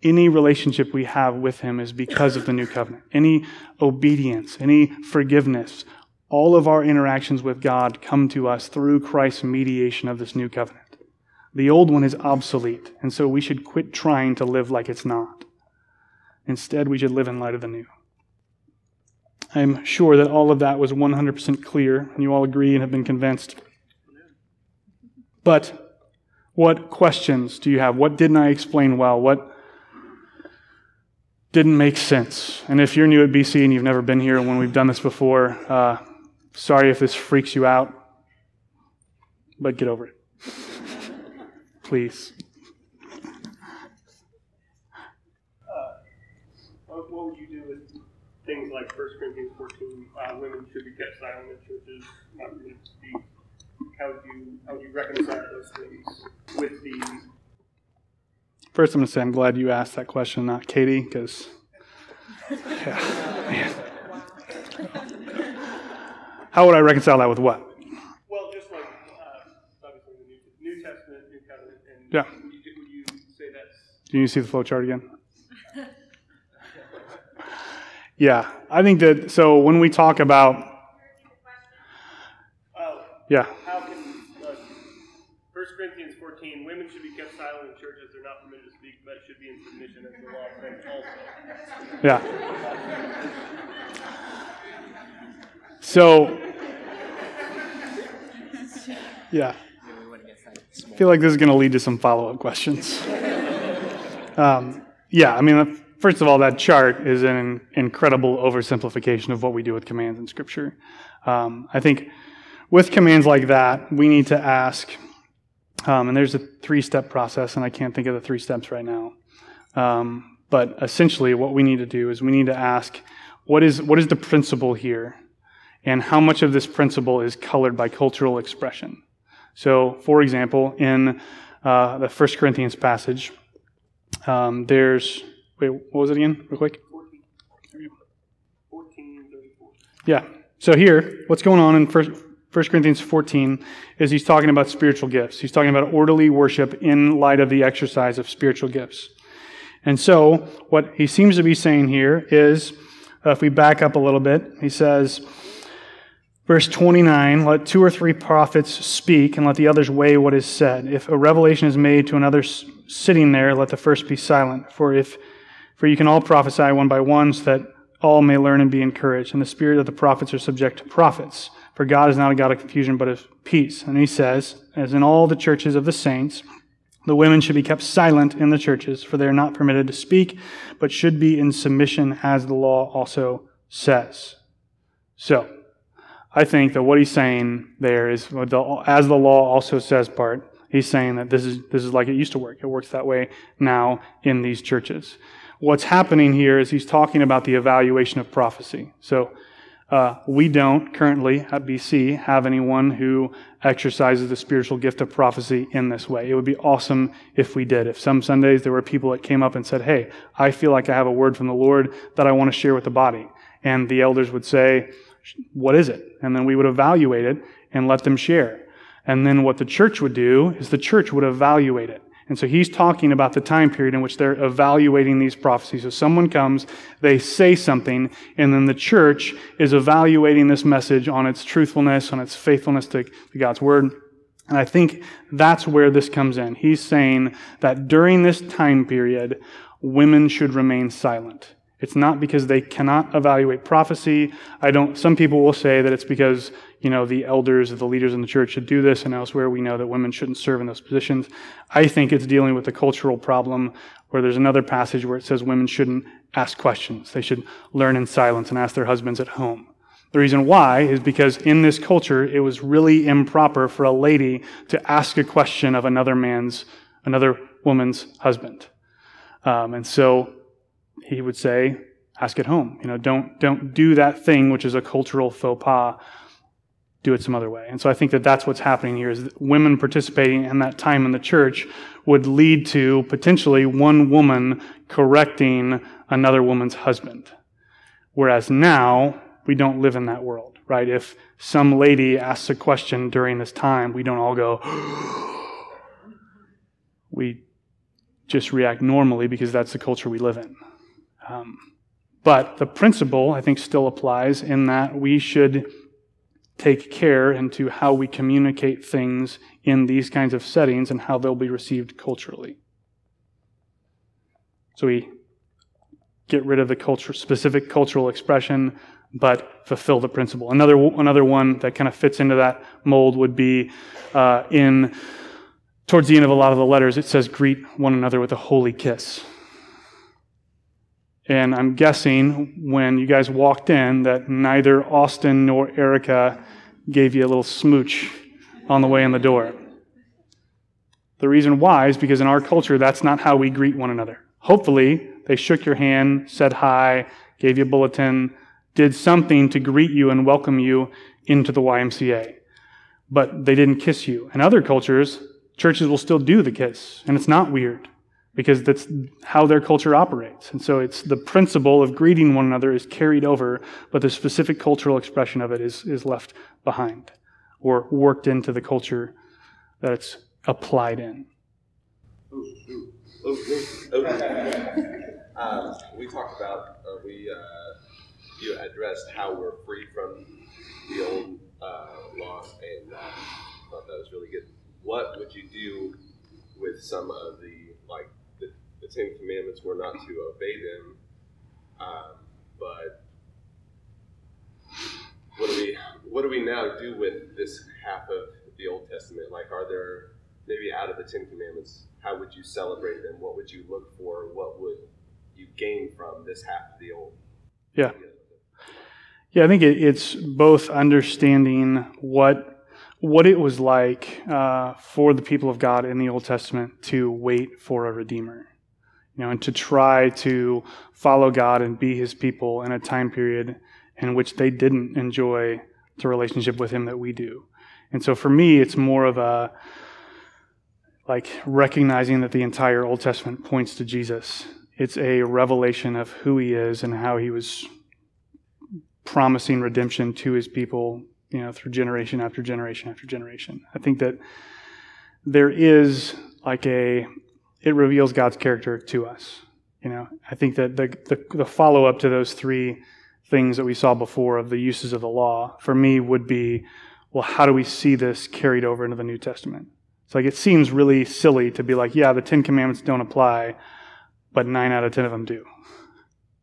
Any relationship we have with him is because of the new covenant. Any obedience, any forgiveness, all of our interactions with God come to us through Christ's mediation of this new covenant. The old one is obsolete, and so we should quit trying to live like it's not. Instead, we should live in light of the new. I'm sure that all of that was 100% clear, and you all agree and have been convinced. But what questions do you have? What didn't I explain well? What didn't make sense? And if you're new at BC and you've never been here when we've done this before, uh, sorry if this freaks you out, but get over it please. Uh, what would you do with things like 1 Corinthians 14? Uh, women should be kept silent in churches, not permitted to speak. How would you how would you reconcile those things with the? First, I'm going to say I'm glad you asked that question, not Katie, because yeah, man. How would I reconcile that with what? Well, just like uh, obviously the New, New Testament, New Covenant, and Yeah. would, you, would you say that's Do you see the flow chart again? Yeah, I think that so when we talk about oh, yeah, how can uh, 1 Corinthians 14, women should be kept silent in churches; they're not permitted to speak, but should be in submission as the law says also. yeah. So yeah, I feel like this is going to lead to some follow-up questions. Um, yeah, I mean, first of all, that chart is an incredible oversimplification of what we do with commands in Scripture. Um, I think with commands like that, we need to ask, um, and there's a three-step process, and I can't think of the three steps right now. Um, but essentially, what we need to do is we need to ask, what is what is the principle here, and how much of this principle is colored by cultural expression? So, for example, in uh, the First Corinthians passage, um, there's wait, what was it again, real quick? 14, 14 Yeah. So here, what's going on in First, 1 Corinthians 14 is he's talking about spiritual gifts. He's talking about orderly worship in light of the exercise of spiritual gifts. And so, what he seems to be saying here is, uh, if we back up a little bit, he says, verse 29, let two or three prophets speak, and let the others weigh what is said. If a revelation is made to another sitting there, let the first be silent. For if for you can all prophesy one by one, so that all may learn and be encouraged. And the spirit of the prophets are subject to prophets. For God is not a God of confusion, but of peace. And he says, as in all the churches of the saints, the women should be kept silent in the churches, for they are not permitted to speak, but should be in submission, as the law also says. So, I think that what he's saying there is, as the law also says part, he's saying that this is, this is like it used to work. It works that way now in these churches. What's happening here is he's talking about the evaluation of prophecy. So, uh, we don't currently at BC have anyone who exercises the spiritual gift of prophecy in this way. It would be awesome if we did. If some Sundays there were people that came up and said, Hey, I feel like I have a word from the Lord that I want to share with the body. And the elders would say, What is it? And then we would evaluate it and let them share. And then what the church would do is the church would evaluate it. And so he's talking about the time period in which they're evaluating these prophecies. So someone comes, they say something, and then the church is evaluating this message on its truthfulness, on its faithfulness to, to God's word. And I think that's where this comes in. He's saying that during this time period, women should remain silent. It's not because they cannot evaluate prophecy. I don't, some people will say that it's because, you know, the elders, the leaders in the church should do this, and elsewhere we know that women shouldn't serve in those positions. I think it's dealing with the cultural problem where there's another passage where it says women shouldn't ask questions. They should learn in silence and ask their husbands at home. The reason why is because in this culture, it was really improper for a lady to ask a question of another man's, another woman's husband. Um, and so he would say, ask at home. You know, don't, don't do that thing, which is a cultural faux pas. Do it some other way. And so I think that that's what's happening here is women participating in that time in the church would lead to potentially one woman correcting another woman's husband. Whereas now, we don't live in that world, right? If some lady asks a question during this time, we don't all go, we just react normally because that's the culture we live in. Um, but the principle, I think, still applies in that we should take care into how we communicate things in these kinds of settings and how they'll be received culturally. So we get rid of the culture, specific cultural expression, but fulfill the principle. Another, another one that kind of fits into that mold would be uh, in towards the end of a lot of the letters, it says, greet one another with a holy kiss. And I'm guessing when you guys walked in that neither Austin nor Erica gave you a little smooch on the way in the door. The reason why is because in our culture, that's not how we greet one another. Hopefully, they shook your hand, said hi, gave you a bulletin, did something to greet you and welcome you into the YMCA. But they didn't kiss you. In other cultures, churches will still do the kiss, and it's not weird. Because that's how their culture operates. And so it's the principle of greeting one another is carried over, but the specific cultural expression of it is, is left behind or worked into the culture that it's applied in. um, we talked about, uh, we uh, you addressed how we're free from the old uh, law, and uh, thought that was really good. What would you do with some of the like the, Ten Commandments were not to obey them, um, but what do we what do we now do with this half of the Old Testament? Like, are there maybe out of the Ten Commandments, how would you celebrate them? What would you look for? What would you gain from this half of the Old? Yeah. Yeah, I think it, it's both understanding what what it was like uh, for the people of God in the Old Testament to wait for a redeemer, you know, and to try to follow God and be His people in a time period in which they didn't enjoy the relationship with Him that we do. And so for me, it's more of a like recognizing that the entire Old Testament points to Jesus. It's a revelation of who He is and how He was promising redemption to His people, you know, through generation after generation after generation. I think that there is like a it reveals God's character to us. You know, I think that the, the, the follow up to those three things that we saw before of the uses of the law for me would be well, how do we see this carried over into the New Testament? It's like it seems really silly to be like, yeah, the Ten Commandments don't apply, but nine out of ten of them do.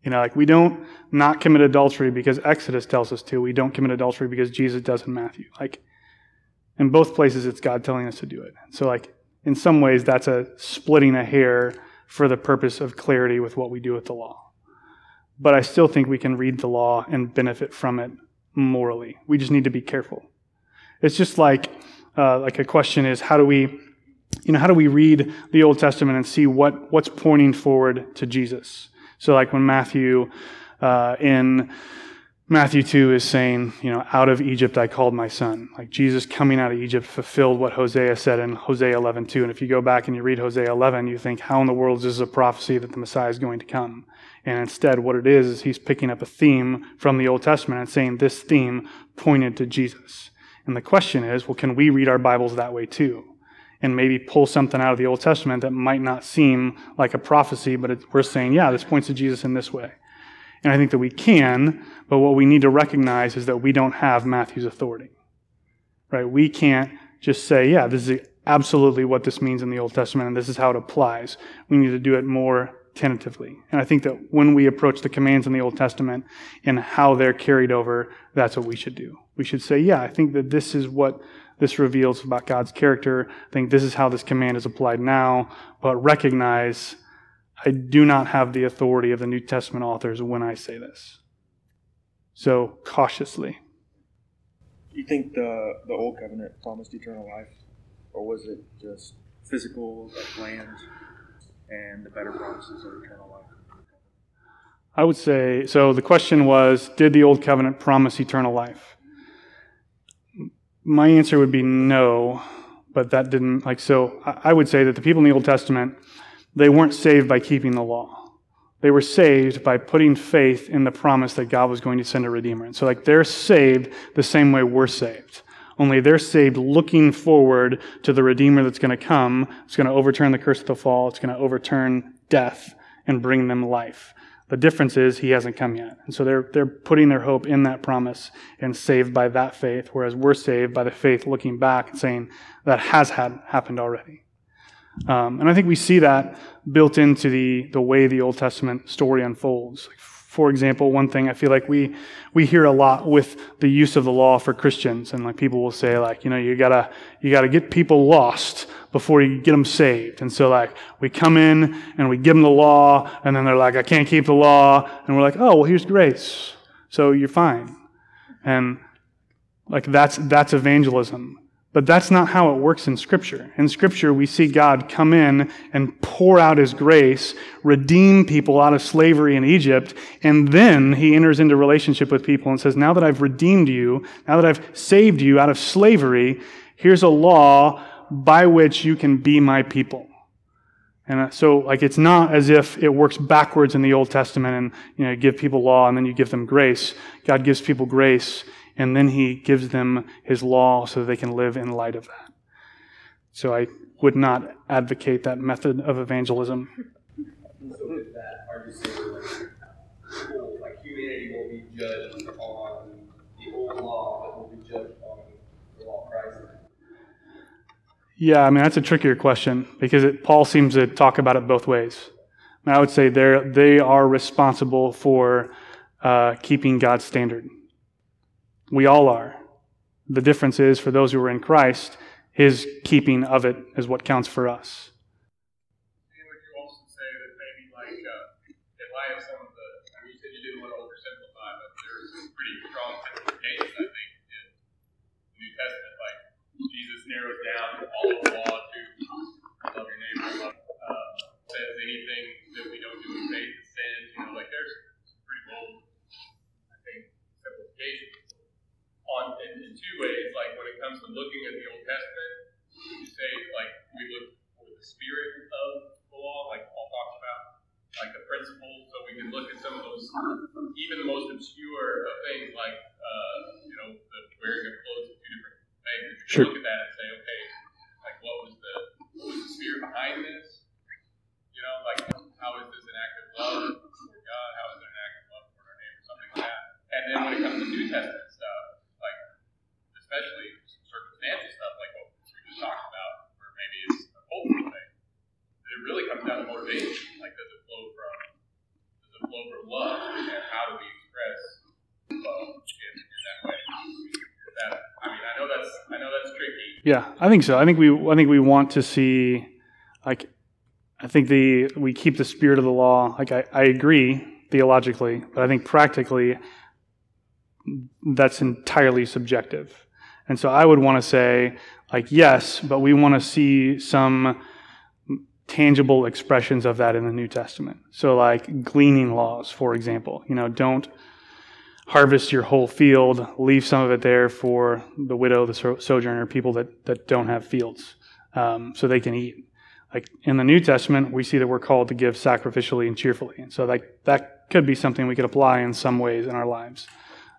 You know, like we don't not commit adultery because Exodus tells us to. We don't commit adultery because Jesus does in Matthew. Like in both places, it's God telling us to do it. So, like in some ways, that's a splitting a hair for the purpose of clarity with what we do with the law. But I still think we can read the law and benefit from it morally. We just need to be careful. It's just like uh, like a question is how do we you know how do we read the Old Testament and see what what's pointing forward to Jesus? So like when Matthew uh, in Matthew 2 is saying, you know, out of Egypt I called my son. Like Jesus coming out of Egypt fulfilled what Hosea said in Hosea 11 2. And if you go back and you read Hosea 11, you think, how in the world is this a prophecy that the Messiah is going to come? And instead, what it is, is he's picking up a theme from the Old Testament and saying this theme pointed to Jesus. And the question is, well, can we read our Bibles that way too? And maybe pull something out of the Old Testament that might not seem like a prophecy, but it, we're saying, yeah, this points to Jesus in this way. And I think that we can, but what we need to recognize is that we don't have Matthew's authority. Right? We can't just say, yeah, this is absolutely what this means in the Old Testament and this is how it applies. We need to do it more tentatively. And I think that when we approach the commands in the Old Testament and how they're carried over, that's what we should do. We should say, yeah, I think that this is what this reveals about God's character. I think this is how this command is applied now, but recognize I do not have the authority of the New Testament authors when I say this. So cautiously. Do you think the, the Old Covenant promised eternal life? Or was it just physical, land? and the better promises of eternal life? I would say so. The question was Did the Old Covenant promise eternal life? My answer would be no, but that didn't, like, so I would say that the people in the Old Testament, they weren't saved by keeping the law. They were saved by putting faith in the promise that God was going to send a Redeemer. And so, like, they're saved the same way we're saved. Only they're saved looking forward to the Redeemer that's going to come. It's going to overturn the curse of the fall. It's going to overturn death and bring them life. The difference is he hasn't come yet. And so they're, they're putting their hope in that promise and saved by that faith, whereas we're saved by the faith looking back and saying that has had, happened already. Um, and I think we see that built into the, the way the Old Testament story unfolds. For example, one thing I feel like we we hear a lot with the use of the law for Christians, and like people will say, like, you know, you gotta you gotta get people lost before you get them saved. And so, like, we come in and we give them the law, and then they're like, I can't keep the law, and we're like, oh, well, here's grace, so you're fine. And like that's that's evangelism. But that's not how it works in Scripture. In Scripture, we see God come in and pour out His grace, redeem people out of slavery in Egypt, and then He enters into relationship with people and says, Now that I've redeemed you, now that I've saved you out of slavery, here's a law by which you can be my people. And uh, so, like, it's not as if it works backwards in the Old Testament and, you know, give people law and then you give them grace. God gives people grace and then he gives them his law so they can live in light of that. So I would not advocate that method of evangelism. So with that, are you saying like, like humanity will be judged on the old law, but will be judged on the law of Christ? Yeah, I mean that's a trickier question because it, Paul seems to talk about it both ways. I, mean, I would say they they are responsible for uh, keeping God's standard. We all are. The difference is for those who are in Christ, His keeping of it is what counts for us. And would you also say that maybe like uh, in light of some of the, I mean, you said you didn't want to oversimplify, but there's some pretty strong simplifications, I think, in the New Testament. Like Jesus narrows down all of the law to love your neighbor, love, uh, says anything that we don't do in faith is sin. You know, like there's some pretty bold, I think, simplifications. On in, in two ways, like when it comes to looking at the Old Testament, you say like we look for the spirit of the law, like Paul talks about, like the principles. So we can look at some of those, even the most obscure of things, like uh, you know the wearing of clothes of two different things. You can Sure. look at that and say, okay, like what was the what was the spirit behind this? You know, like how is this an act of love toward God? How is it an act of love toward our neighbor? Something like that. And then when it comes to New Testament stuff, like especially some circumstantial stuff, like what we just talked about, where maybe it's a cultural thing. It really comes down to motivation. Like, does it flow from does it flow from love, and how do we express love in, in that way? Is that I mean, I know that's I know that's tricky. Yeah, I think so. I think we I think we want to see like I think the we keep the spirit of the law. Like I, I agree theologically, but I think practically that's entirely subjective. And so I would want to say like yes, but we want to see some tangible expressions of that in the New Testament. So like gleaning laws, for example. You know, don't harvest your whole field, leave some of it there for the widow, the sojourner, people that, that don't have fields, um, so they can eat. Like in the New Testament, we see that we're called to give sacrificially and cheerfully. And so like that could be something we could apply in some ways in our lives.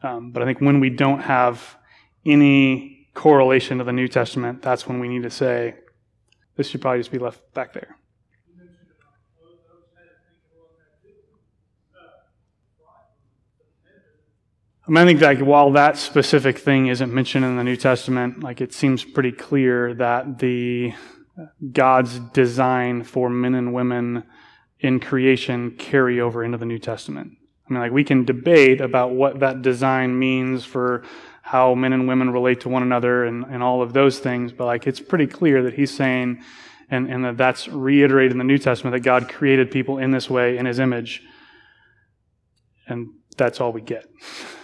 Um, but I think when we don't have any correlation to the New Testament, that's when we need to say, this should probably just be left back there. I mean, I think like while that specific thing isn't mentioned in the New Testament, like it seems pretty clear that the God's design for men and women in creation carry over into the New Testament. I mean, like we can debate about what that design means for how men and women relate to one another and, and all of those things, but like it's pretty clear that he's saying, and, and that that's reiterated in the New Testament, that God created people in this way in his image. And that's all we get.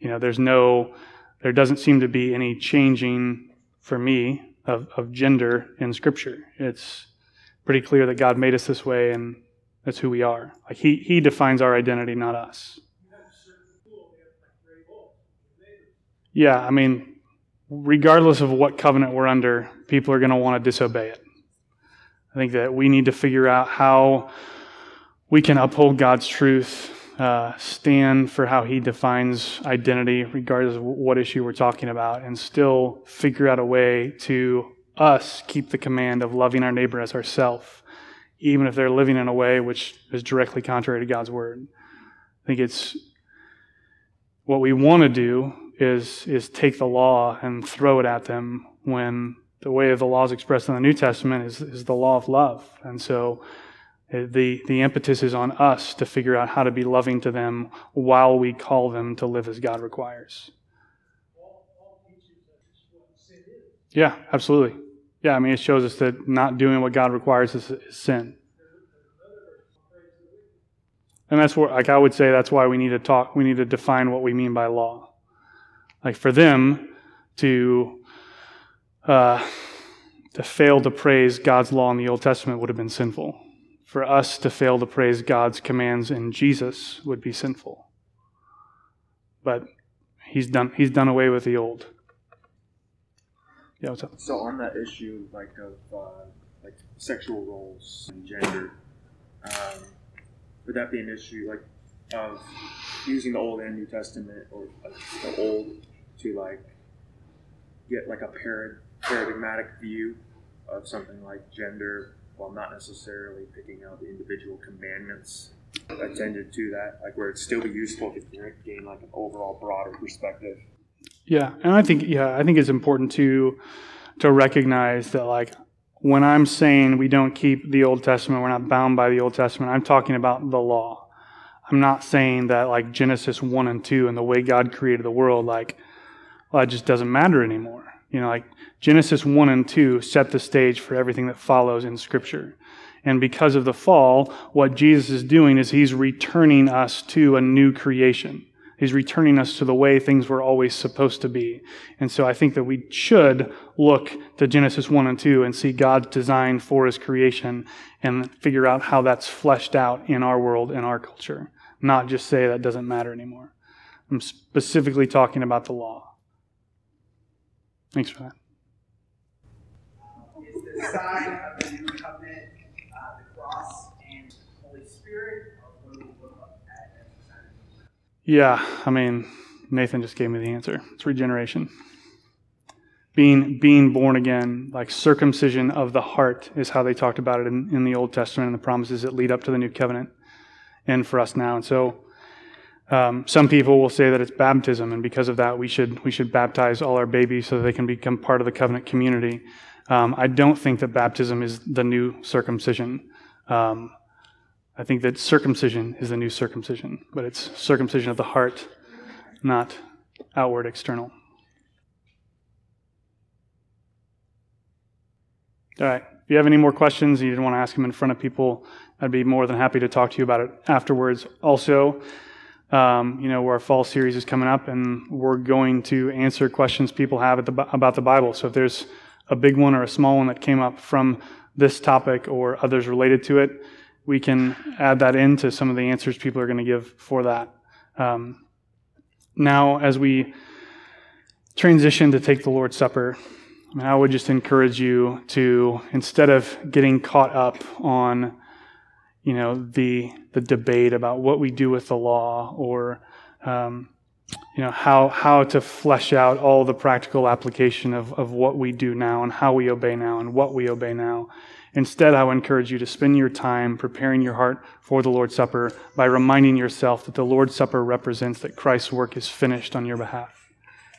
You know, there's no, there doesn't seem to be any changing for me of, of gender in Scripture. It's pretty clear that God made us this way and that's who we are. Like He, he defines our identity, not us. Yeah, I mean, regardless of what covenant we're under, people are going to want to disobey it. I think that we need to figure out how we can uphold God's truth uh, stand for how he defines identity, regardless of what issue we're talking about, and still figure out a way to us keep the command of loving our neighbor as ourself, even if they're living in a way which is directly contrary to God's word. I think it's what we want to do is is take the law and throw it at them when the way of the law is expressed in the New Testament is, is the law of love. And so the, the impetus is on us to figure out how to be loving to them while we call them to live as God requires. Yeah, absolutely. Yeah, I mean, it shows us that not doing what God requires is, is sin. And that's where, like, I would say that's why we need to talk, we need to define what we mean by law. Like, for them to, uh, to fail to praise God's law in the Old Testament would have been sinful for us to fail to praise God's commands in Jesus would be sinful. But he's done he's done away with the old. Yeah, what's up? So on that issue, like of uh, like sexual roles and gender. Um, would that be an issue, like of using the Old and New Testament, or like the Old to like get like a parad- paradigmatic view of something like gender, while not necessarily picking out the individual commandments attended to that, like where it'd still be useful to gain like an overall broader perspective. Yeah, and I think yeah, I think it's important to to recognize that like when I'm saying we don't keep the Old Testament, we're not bound by the Old Testament, I'm talking about the law. I'm not saying that like Genesis 1 and 2 and the way God created the world, like, well, it just doesn't matter anymore. You know, like Genesis 1 and 2 set the stage for everything that follows in Scripture. And because of the fall, what Jesus is doing is he's returning us to a new creation. He's returning us to the way things were always supposed to be. And so I think that we should look to Genesis 1 and 2 and see God's design for his creation and figure out how that's fleshed out in our world and our culture, not just say that doesn't matter anymore. I'm specifically talking about the law. Thanks for that. Is the sign of the new covenant uh, the cross and Holy Spirit, or what do we look at as the sign of the new covenant? Yeah, I mean, Nathan just gave me the answer. It's regeneration. Being, being born again, like circumcision of the heart, is how they talked about it in, in the Old Testament and the promises that lead up to the new covenant and for us now. And so, um, some people will say that it's baptism, and because of that, we should we should baptize all our babies so that they can become part of the covenant community. Um, I don't think that baptism is the new circumcision. Um, I think that circumcision is the new circumcision, but it's circumcision of the heart, not outward external. All right. If you have any more questions and you didn't want to ask them in front of people, I'd be more than happy to talk to you about it afterwards. Also, um, you know, our fall series is coming up, and we're going to answer questions people have the, about the Bible. So if there's a big one or a small one that came up from this topic or others related to it, we can add that into some of the answers people are going to give for that. Um, now, as we transition to take the Lord's Supper, I would just encourage you to, instead of getting caught up on, you know, the the debate about what we do with the law or, um, you know, how how to flesh out all the practical application of of what we do now and how we obey now and what we obey now. Instead, I would encourage you to spend your time preparing your heart for the Lord's Supper by reminding yourself that the Lord's Supper represents that Christ's work is finished on your behalf.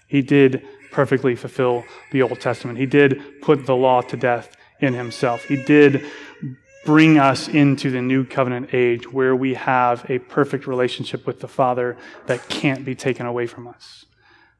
He did perfectly fulfill the Old Testament. He did put the law to death in himself. He did bring us into the new covenant age where we have a perfect relationship with the Father that can't be taken away from us.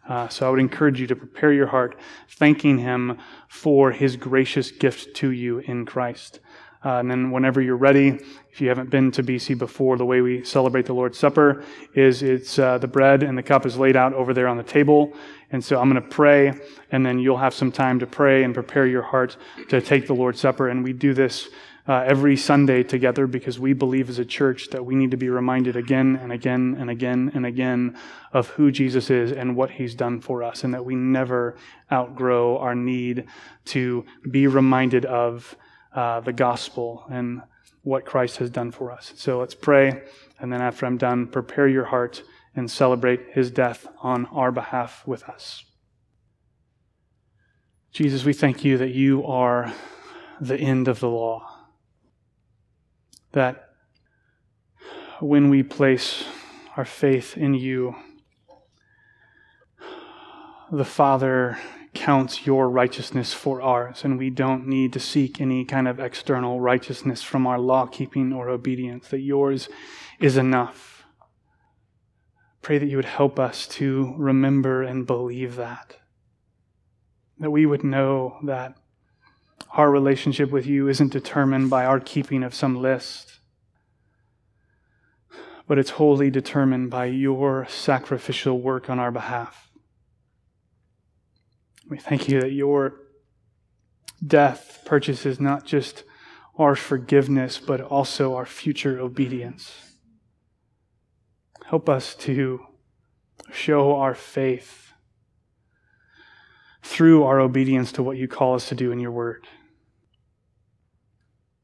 Uh, so I would encourage you to prepare your heart, thanking Him for His gracious gift to you in Christ. Uh, and then, whenever you're ready, if you haven't been to BC before, the way we celebrate the Lord's Supper is it's uh, the bread and the cup is laid out over there on the table. And so I'm going to pray, and then you'll have some time to pray and prepare your heart to take the Lord's Supper. And we do this uh, every Sunday together because we believe as a church that we need to be reminded again and again and again and again of who Jesus is and what he's done for us, and that we never outgrow our need to be reminded of uh, the gospel and what Christ has done for us. So let's pray, and then after I'm done, prepare your heart and celebrate his death on our behalf with us. Jesus, we thank you that you are the end of the law that when we place our faith in you, the Father counts your righteousness for ours, and we don't need to seek any kind of external righteousness from our law keeping or obedience, that yours is enough. Pray that you would help us to remember and believe that. That we would know that our relationship with you isn't determined by our keeping of some list, but it's wholly determined by your sacrificial work on our behalf. We thank you that your death purchases not just our forgiveness, but also our future obedience. Help us to show our faith through our obedience to what you call us to do in your word.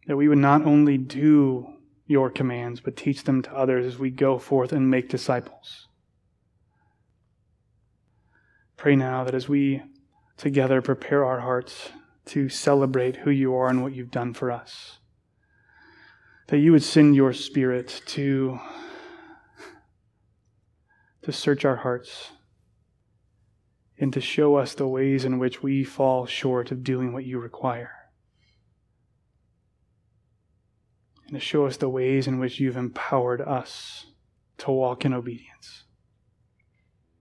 that we would not only do your commands, but teach them to others as we go forth and make disciples. Pray now that as we together prepare our hearts to celebrate who you are and what you've done for us, that you would send your spirit to, to search our hearts and to show us the ways in which we fall short of doing what you require. And to show us the ways in which you've empowered us to walk in obedience.